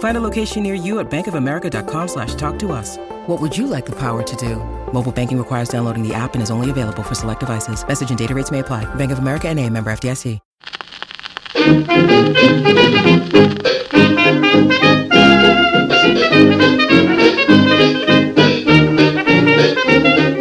Find a location near you at bankofamerica.com slash talk to us. What would you like the power to do? Mobile banking requires downloading the app and is only available for select devices. Message and data rates may apply. Bank of America and a member FDIC.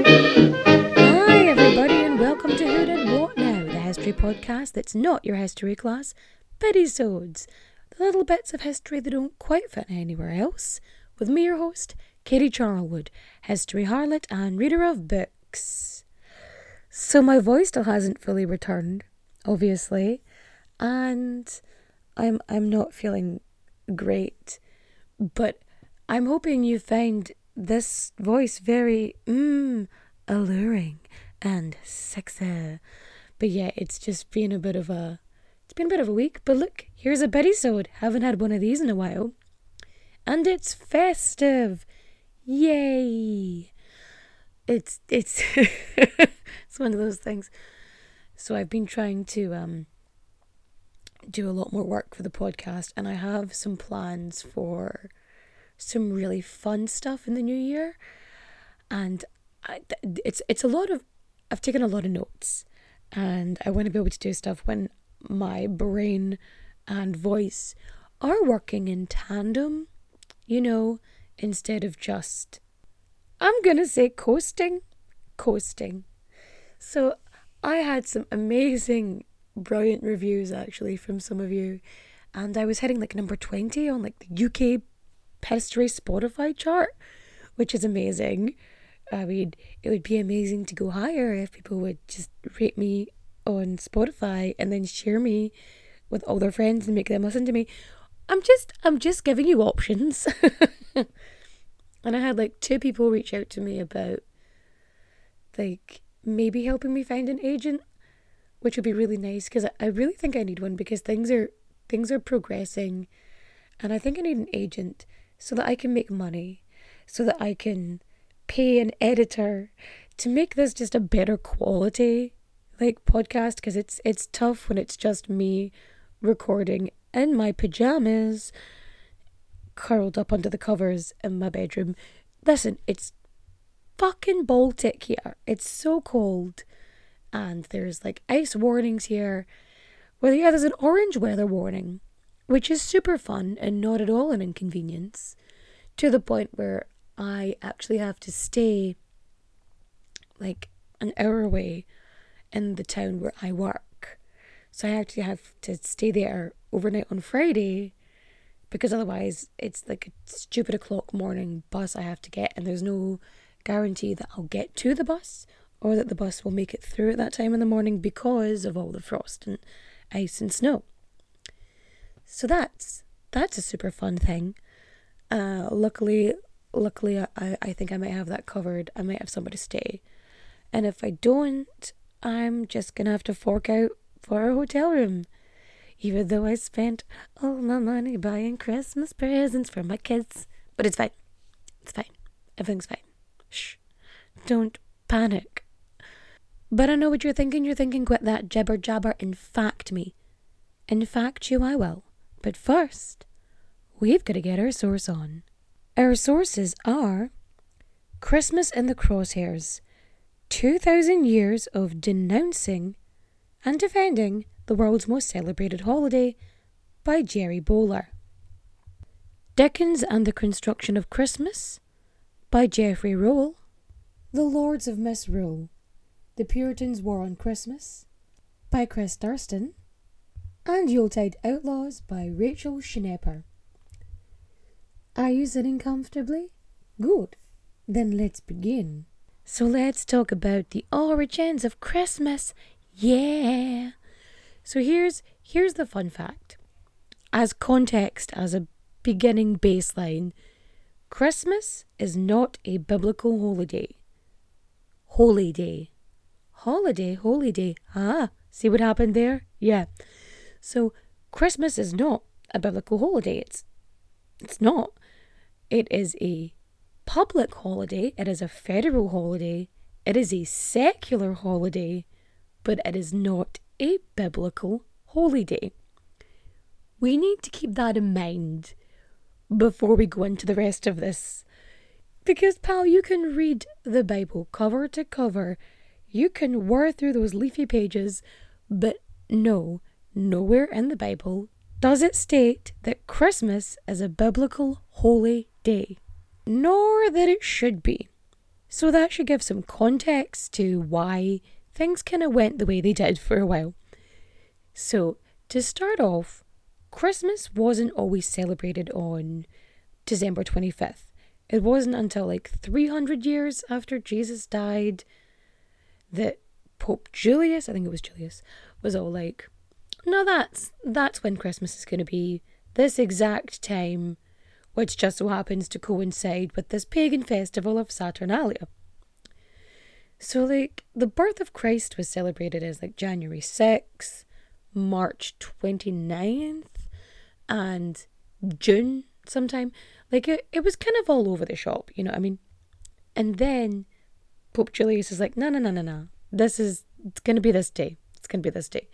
Hi, everybody, and welcome to Who Did What Now, the history podcast that's not your history class, Bittisodes, the little bits of history that don't quite fit anywhere else, with me, your host, Katie Charlwood, history harlot and reader of books. So, my voice still hasn't fully returned, obviously, and I'm I'm not feeling great, but I'm hoping you find this voice very mm, alluring and sexy. But yeah, it's just been a bit of a been a bit of a week. But look, here's a Bittisode. Haven't had one of these in a while. And it's festive. Yay. It's it's it's one of those things. So I've been trying to um do a lot more work for the podcast and I have some plans for some really fun stuff in the new year. And I, it's it's a lot of I've taken a lot of notes and I want to be able to do stuff when my brain and voice are working in tandem, you know, instead of just I'm going to say coasting, coasting. So I had some amazing brilliant reviews actually from some of you and I was hitting like number 20 on like the UK history Spotify chart, which is amazing. I mean, it would be amazing to go higher if people would just rate me on Spotify and then share me with all their friends and make them listen to me. I'm just I'm just giving you options. and I had like two people reach out to me about like maybe helping me find an agent, which would be really nice because I, really think I need one because things are things are progressing and I think I need an agent so that I can make money, so that I can pay an editor to make this just a better quality like podcast because it's it's tough when it's just me recording in my pajamas curled up under the covers in my bedroom. Listen, it's fucking Baltic here. It's so cold and there's like ice warnings here. Well, yeah, there's an orange weather warning which is super fun and not at all an inconvenience, to the point where I actually have to stay like an hour away in the town where I work. So I actually have to stay there overnight on Friday because otherwise it's like a stupid o'clock morning bus I have to get, and there's no guarantee that I'll get to the bus or that the bus will make it through at that time in the morning because of all the frost and ice and snow. So that's that's a super fun thing. Uh, luckily, luckily, I, I think I might have that covered. I might have somebody stay, and if I don't, I'm just gonna have to fork out for a hotel room. Even though I spent all my money buying Christmas presents for my kids, but it's fine. It's fine. Everything's fine. Shh. Don't panic. But I know what you're thinking. You're thinking, quit that jibber jabber and fact me. In fact, you I will. But first, we've got to get our source on. Our sources are Christmas in the Crosshairs 2,000 Years of Denouncing and Defending the World's Most Celebrated Holiday by Gerry Bowler. Dickens and the Construction of Christmas by Geoffrey Rowell. The Lords of Misrule The Puritans' War on Christmas by Chris Durston and Yuletide Outlaws by Rachel Schnepper. Are you sitting comfortably? Good. Then let's begin. So let's talk about the origins of Christmas. Yeah. So here's here's the fun fact. As context, as a beginning baseline, Christmas is not a biblical holiday. Holy day. holiday, holy day. Ah, see what happened there? Yeah. So Christmas is not a biblical holiday. It's it's not. It is a public holiday. It is a federal holiday. It is a secular holiday, but it is not a biblical holiday. We need to keep that in mind before we go into the rest of this. Because, pal, you can read the Bible cover to cover, you can whir through those leafy pages, but no, nowhere in the Bible does it state that Christmas is a biblical holy day, nor that it should be. So that should give some context to why things kind of went the way they did for a while. So, to start off, Christmas wasn't always celebrated on December 25th. It wasn't until like 300 years after Jesus died that Pope Julius, I think it was Julius, was all like, no, that's that's when Christmas is going to be. This exact time, which just so happens to coincide with this pagan festival of Saturnalia. So, like, the birth of Christ was celebrated as like January 6th, March 29th, and June sometime. Like it, it was kind of all over the shop, you know what I mean? And then Pope Julius is like, no, no, no, no, no. This is, it's going to be this day. It's going to be this day.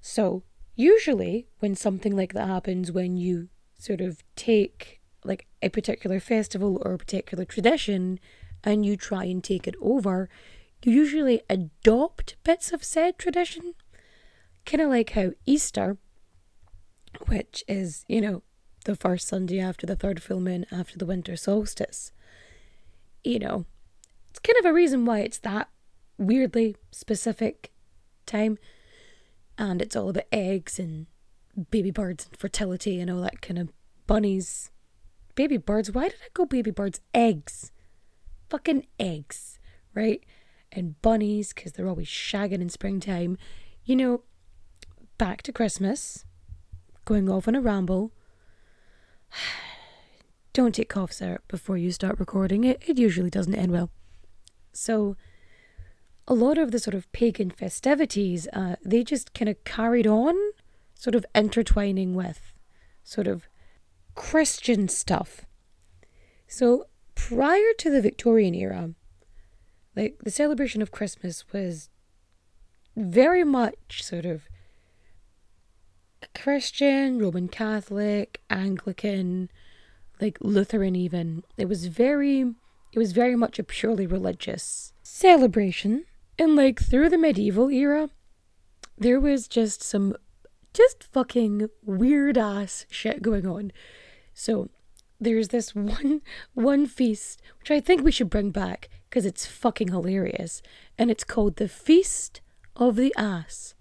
So, usually when something like that happens, when you sort of take like a particular festival or a particular tradition and you try and take it over, you usually adopt bits of said tradition. Kind of like how Easter, which is, you know, the first Sunday after the third full moon after the winter solstice. You know, it's kind of a reason why it's that weirdly specific time. And it's all about eggs and baby birds and fertility and all that kind of bunnies. Baby birds? Why did I go baby birds? Eggs. Fucking eggs, right? And bunnies, because they're always shagging in springtime. You know, back to Christmas, going off on a ramble. Don't take cough syrup before you start recording. It, it usually doesn't end well. So, a lot of the sort of pagan festivities, uh, they just kind of carried on, sort of intertwining with sort of Christian stuff. So, prior to the Victorian era, like the celebration of Christmas was very much sort of Christian, Roman Catholic, Anglican, like Lutheran even. It was very it was very much a purely religious celebration. And like through the medieval era, there was just some just fucking weird ass shit going on. So there's this one one feast which I think we should bring back because it's fucking hilarious and it's called the Feast of the Ass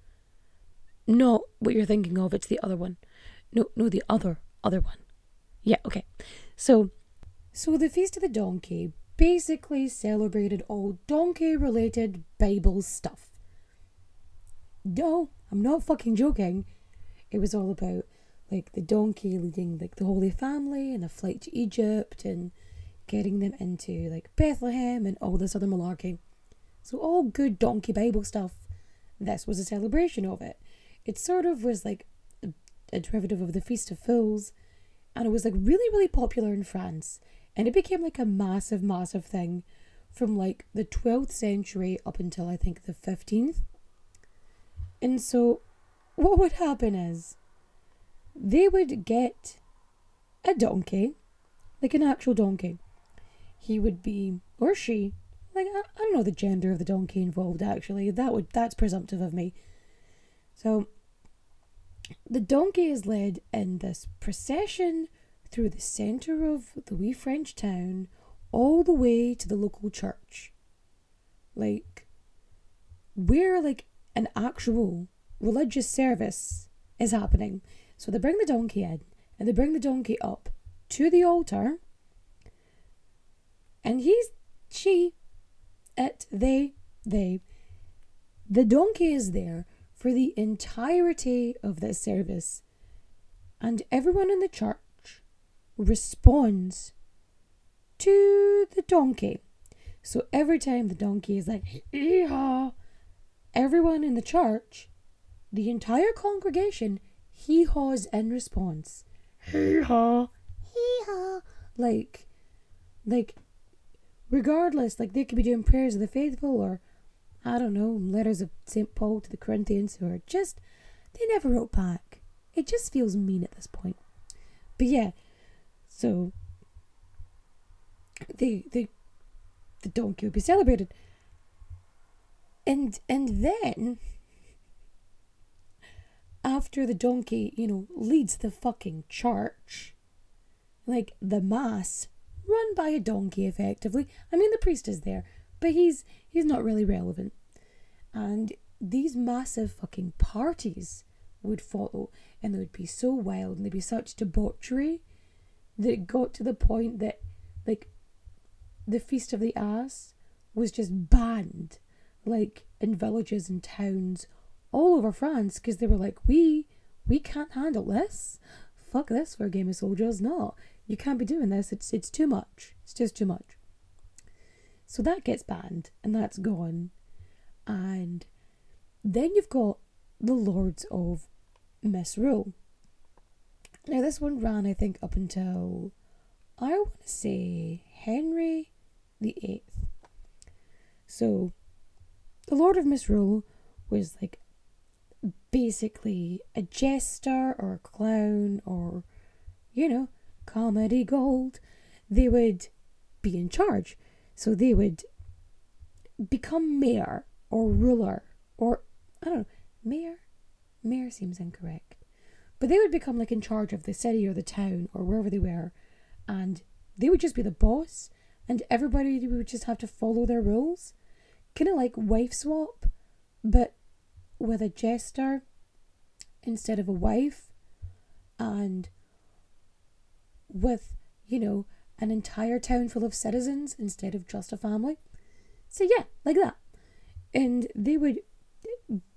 not what you're thinking of, it's the other one. No, no, the other, other one. Yeah, okay. So, so the Feast of the Donkey basically celebrated all donkey related Bible stuff. No, I'm not fucking joking. It was all about like the donkey leading like the Holy Family and a flight to Egypt and getting them into like Bethlehem and all this other malarkey. So all good donkey Bible stuff. This was a celebration of it it sort of was like a, a derivative of the Feast of Fools, and it was like really, really popular in France. And it became like a massive, massive thing from like the 12th century up until I think the 15th. And so, what would happen is they would get a donkey, like an actual donkey. He would be, or she, like I, I don't know the gender of the donkey involved actually. That would that's presumptive of me. So the donkey is led in this procession through the centre of the wee French town all the way to the local church. Like, where like an actual religious service is happening. So they bring the donkey in and they bring the donkey up to the altar. And he's, she, it, they, they. The donkey is there for the entirety of this service, and everyone in the church responds to the donkey. So every time the donkey is like, hee haw, everyone in the church, the entire congregation, hee haws in response. Hee haw, hee haw. Like, like, regardless, like they could be doing prayers of the faithful or, I don't know, letters of St. Paul to the Corinthians who are just, they never wrote back. It just feels mean at this point. But yeah, so the the the donkey would be celebrated. And and then after the donkey, you know, leads the fucking church, like the mass run by a donkey effectively. I mean the priest is there, but he's he's not really relevant. And these massive fucking parties would follow and they would be so wild and there'd be such debauchery that it got to the point that like the feast of the ass was just banned like in villages and towns all over France because they were like we we can't handle this. Fuck this for a game of soldiers. No you can't be doing this. It's it's too much. It's just too much. So that gets banned and that's gone. And then you've got the lords of misrule. Now this one ran i think up until i want to say henry the eighth. So the lord of misrule was like basically a jester or a clown or you know comedy gold they would be in charge. So they would become mayor or ruler or i don't know mayor? Mayor seems incorrect. But they would become like in charge of the city or the town or wherever they were and they would just be the boss and everybody would just have to follow their rules. Kind of like wife swap but with a jester instead of a wife and with you know an entire town full of citizens instead of just a family. So yeah like that. And they would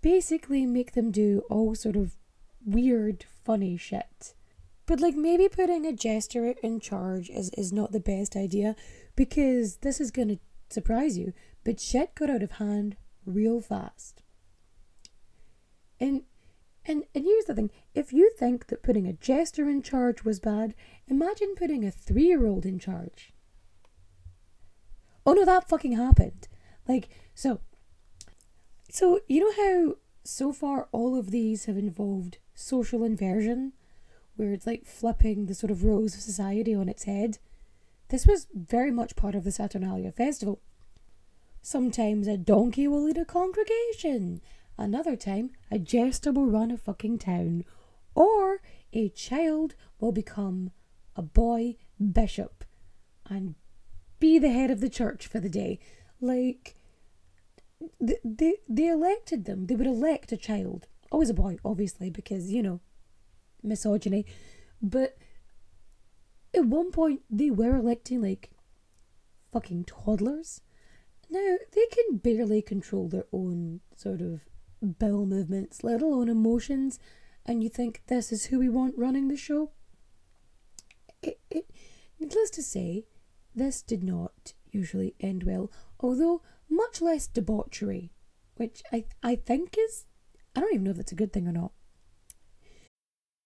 basically make them do all sort of weird funny shit. But like maybe putting a jester in charge is, is not the best idea because this is gonna surprise you but shit got out of hand real fast and and and here's the thing. If you think that putting a jester in charge was bad imagine putting a three-year-old in charge. Oh no that fucking happened. Like so so you know how so far all of these have involved social inversion where it's like flipping the sort of roles of society on its head? This was very much part of the saturnalia festival. Sometimes a donkey will lead a congregation Another time, a jester will run a fucking town. Or a child will become a boy bishop and be the head of the church for the day. Like, they, they, they elected them. They would elect a child. Always a boy, obviously, because, you know, misogyny. But at one point, they were electing, like, fucking toddlers. Now, they can barely control their own sort of bowel movements, let alone emotions, and you think this is who we want running the show? It, it, needless to say, this did not usually end well, although much less debauchery, which I, I think is, I don't even know if that's a good thing or not.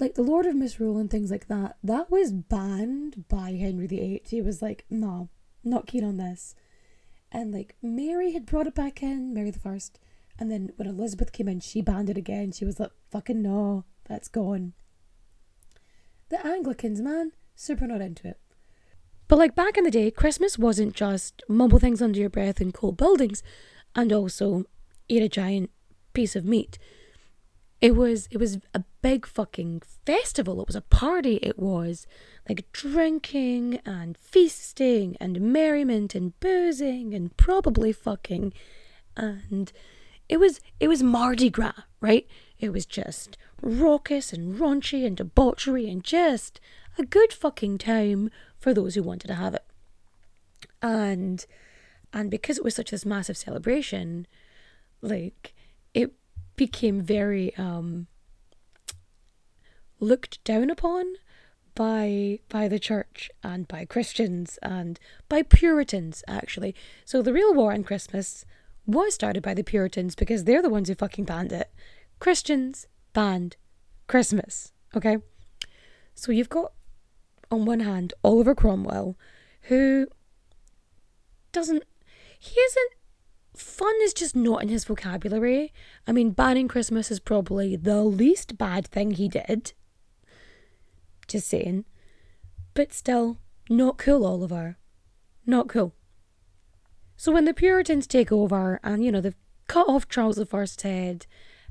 like the Lord of Misrule and things like that, that was banned by Henry VIII. He was like, no, not keen on this. And like Mary had brought it back in, Mary the First. And then when Elizabeth came in, she banned it again. She was like, fucking no, that's gone. The Anglicans, man, super not into it. But like back in the day, Christmas wasn't just mumble things under your breath in cold buildings and also eat a giant piece of meat. It was it was a big fucking festival. It was a party. It was like drinking and feasting and merriment and boozing and probably fucking and it was it was Mardi Gras, right? It was just raucous and raunchy and debauchery and just a good fucking time for those who wanted to have it. And and because it was such this massive celebration, like it became very um looked down upon by by the church and by Christians and by Puritans actually. So the real war on Christmas was started by the Puritans because they're the ones who fucking banned it. Christians banned Christmas. Okay? So you've got on one hand Oliver Cromwell, who doesn't he isn't fun is just not in his vocabulary. I mean, banning Christmas is probably the least bad thing he did. Just saying. But still, not cool, Oliver. Not cool. So when the Puritans take over and, you know, they've cut off Charles the I's head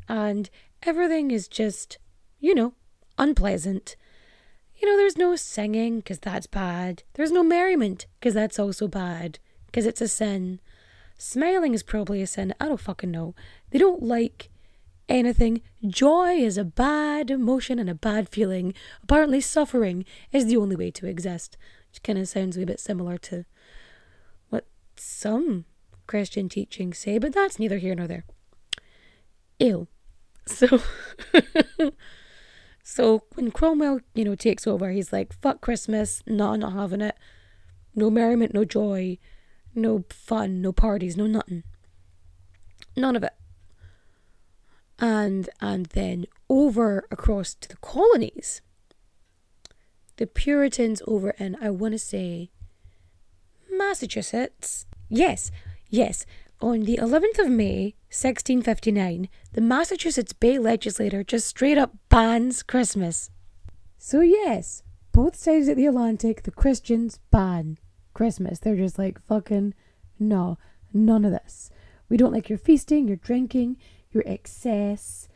and everything is just, you know, unpleasant. You know, there's no singing because that's bad. There's no merriment because that's also bad because it's a sin. Smiling is probably a sin. I don't fucking know. They don't like anything. Joy is a bad emotion and a bad feeling. Apparently, suffering is the only way to exist, which kind of sounds a bit similar to what some Christian teachings say, but that's neither here nor there. Ew. So, so when Cromwell, you know, takes over, he's like, "Fuck Christmas, no, not having it. No merriment, no joy, no fun, no parties, no nothing. None of it." And and then over across to the colonies. The puritans over in i want to say massachusetts. Yes yes. On the 11th of may 1659 the massachusetts bay legislature just straight up bans christmas. So yes both sides of the atlantic the christians ban christmas. They're just like fucking no none of this. We don't like your feasting your drinking your excess,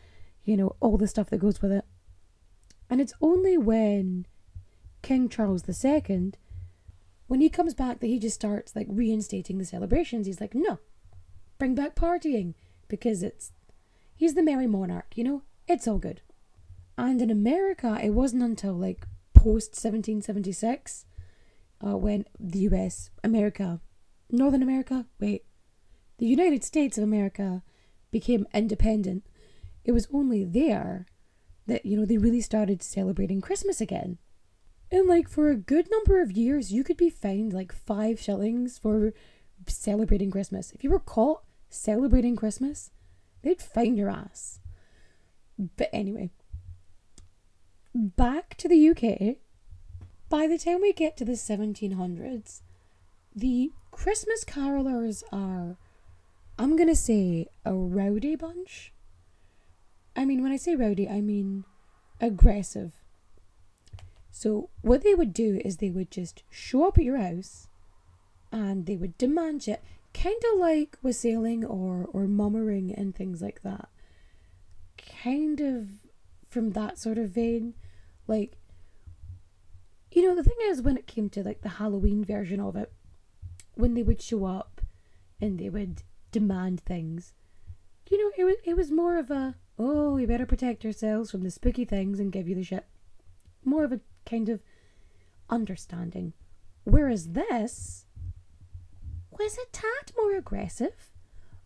you know, all the stuff that goes with it. And it's only when King Charles II, when he comes back, that he just starts like reinstating the celebrations. He's like, no, bring back partying because it's, he's the merry monarch, you know, it's all good. And in America, it wasn't until like post 1776 uh, when the US, America, Northern America, wait, the United States of America became independent, it was only there that, you know, they really started celebrating Christmas again. And like for a good number of years, you could be fined like five shillings for celebrating Christmas. If you were caught celebrating Christmas, they'd fine your ass. But anyway, back to the UK. By the time we get to the 1700s, the Christmas carolers are I'm gonna say a rowdy bunch. I mean, when I say rowdy, I mean aggressive. So, what they would do is they would just show up at your house and they would demand it, kind of like wassailing or, or mummering and things like that. Kind of from that sort of vein. Like, you know, the thing is, when it came to like the Halloween version of it, when they would show up and they would demand things. You know, it was it was more of a oh, we better protect ourselves from the spooky things and give you the shit. More of a kind of understanding. Whereas this was a tad more aggressive,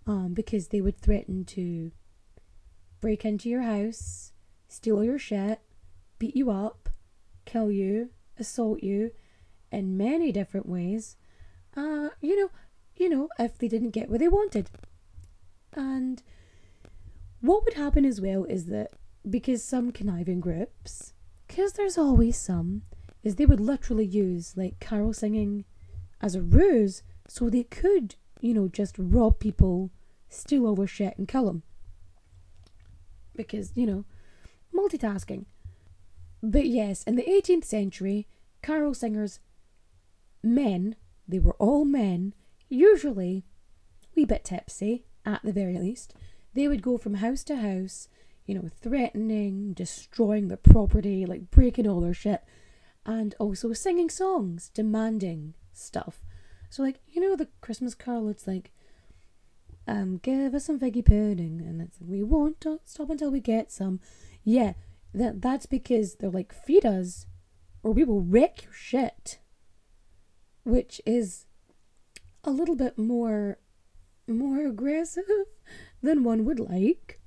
um, because they would threaten to break into your house, steal your shit, beat you up, kill you, assault you, in many different ways. Uh, you know, you know, if they didn't get what they wanted. And what would happen as well is that because some conniving groups, because there's always some, is they would literally use like carol singing as a ruse so they could you know, just rob people, steal over shit, and kill them. Because, you know, multitasking. But yes, in the 18th century, carol singers, men, they were all men, usually wee bit tipsy, at the very least. They would go from house to house, you know, threatening, destroying their property, like breaking all their shit, and also singing songs, demanding stuff. So, like, you know, the Christmas carol, it's like, um, give us some figgy pudding, and it's like, we won't stop until we get some. Yeah, that that's because they're like, feed us, or we will wreck your shit. Which is a little bit more more aggressive than one would like.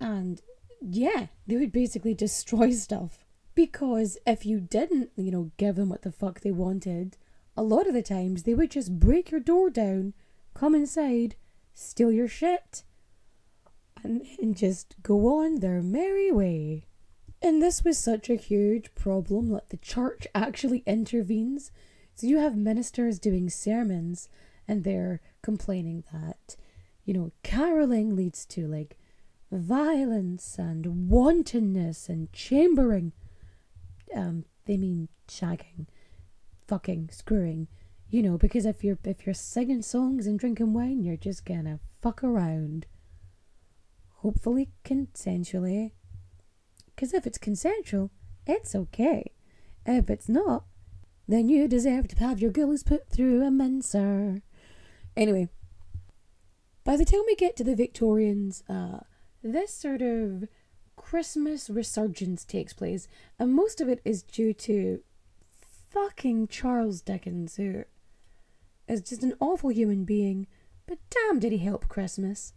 And yeah, they would basically destroy stuff. Because if you didn't, you know, give them what the fuck they wanted, a lot of the times they would just break your door down, come inside, steal your shit, and, and just go on their merry way. And this was such a huge problem that the church actually intervenes. So you have ministers doing sermons and they're complaining that, you know, caroling leads to like violence and wantonness and chambering. Um, they mean shagging, fucking, screwing. You know, because if you're if you're singing songs and drinking wine, you're just gonna fuck around. Hopefully consensually. Because if it's consensual, it's okay. If it's not, then you deserve to have your gillies put through a mincer. Anyway, by the time we get to the Victorians, uh, this sort of Christmas resurgence takes place, and most of it is due to fucking Charles Dickens, who is just an awful human being, but damn did he help Christmas.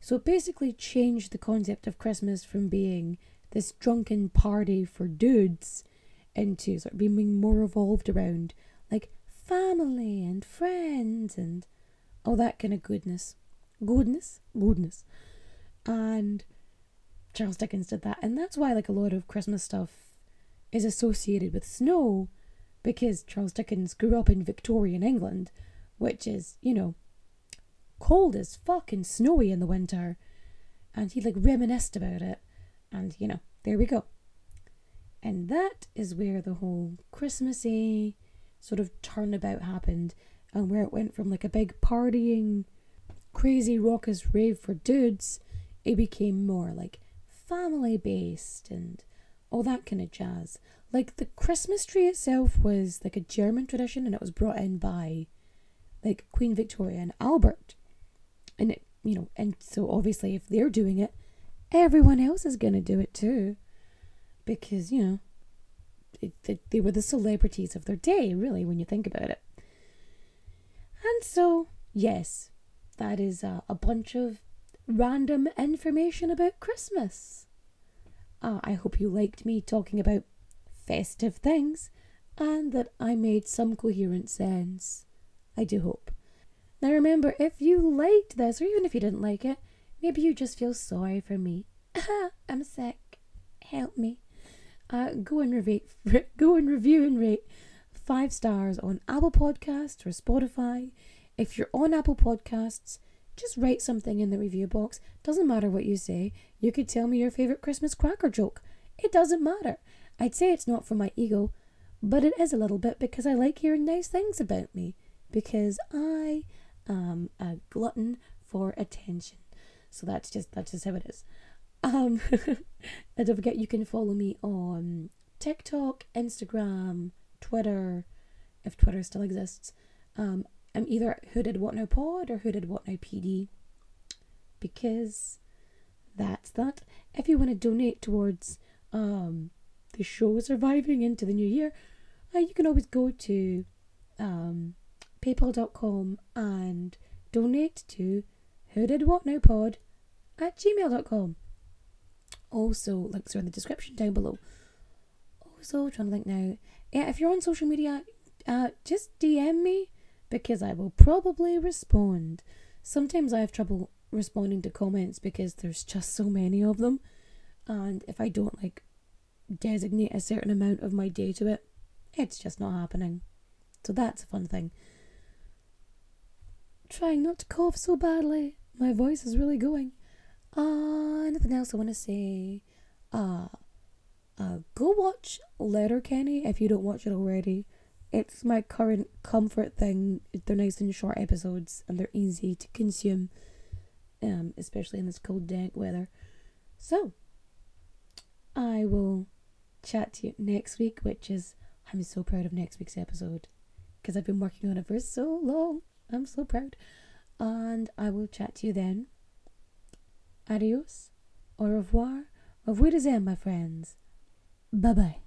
So it basically changed the concept of Christmas from being this drunken party for dudes into sort of being more evolved around like family and friends and all that kind of goodness. Goodness? Goodness. And Charles Dickens did that. And that's why, like, a lot of Christmas stuff is associated with snow because Charles Dickens grew up in Victorian England, which is, you know, cold as fuck and snowy in the winter. And he, like, reminisced about it. And, you know, there we go. And that is where the whole Christmassy sort of turnabout happened and where it went from like a big partying, crazy raucous rave for dudes, it became more like family based and all that kind of jazz. Like the Christmas tree itself was like a German tradition and it was brought in by like Queen Victoria and Albert. And it, you know, and so obviously if they're doing it, everyone else is going to do it too. Because, you know, it, it, they were the celebrities of their day, really, when you think about it. And so, yes, that is uh, a bunch of random information about Christmas. Uh, I hope you liked me talking about festive things and that I made some coherent sense. I do hope. Now remember, if you liked this, or even if you didn't like it, maybe you just feel sorry for me. I'm sick. Help me. Uh, go and review, go and review and rate five stars on Apple Podcasts or Spotify. If you're on Apple Podcasts, just write something in the review box. Doesn't matter what you say. You could tell me your favourite Christmas cracker joke. It doesn't matter. I'd say it's not for my ego, but it is a little bit because I like hearing nice things about me. Because I am a glutton for attention. So that's just that's just how it is. Um and don't forget you can follow me on TikTok, Instagram, Twitter, if Twitter still exists. Um, I'm either Who Did What Now Pod or Who Did What Now PD because that's that. If you want to donate towards um, the show surviving into the new year, uh, you can always go to um, paypal.com and donate to Who Did What Now Pod at gmail.com. Also, links are in the description down below. Also, trying to think now yeah, if you're on social media, uh, just DM me because I will probably respond. Sometimes I have trouble responding to comments because there's just so many of them, and if I don't like designate a certain amount of my day to it, it's just not happening. So that's a fun thing. trying not to cough so badly. My voice is really going. Uh, anything else I want to say? Uh, uh, go watch Letterkenny if you don't watch it already. It's my current comfort thing. They're nice and short episodes, and they're easy to consume, um, especially in this cold, dank weather. So, I will chat to you next week, which is I'm so proud of next week's episode because I've been working on it for so long. I'm so proud. And I will chat to you then. Adios, au revoir, au revoir, my friends. Bye bye.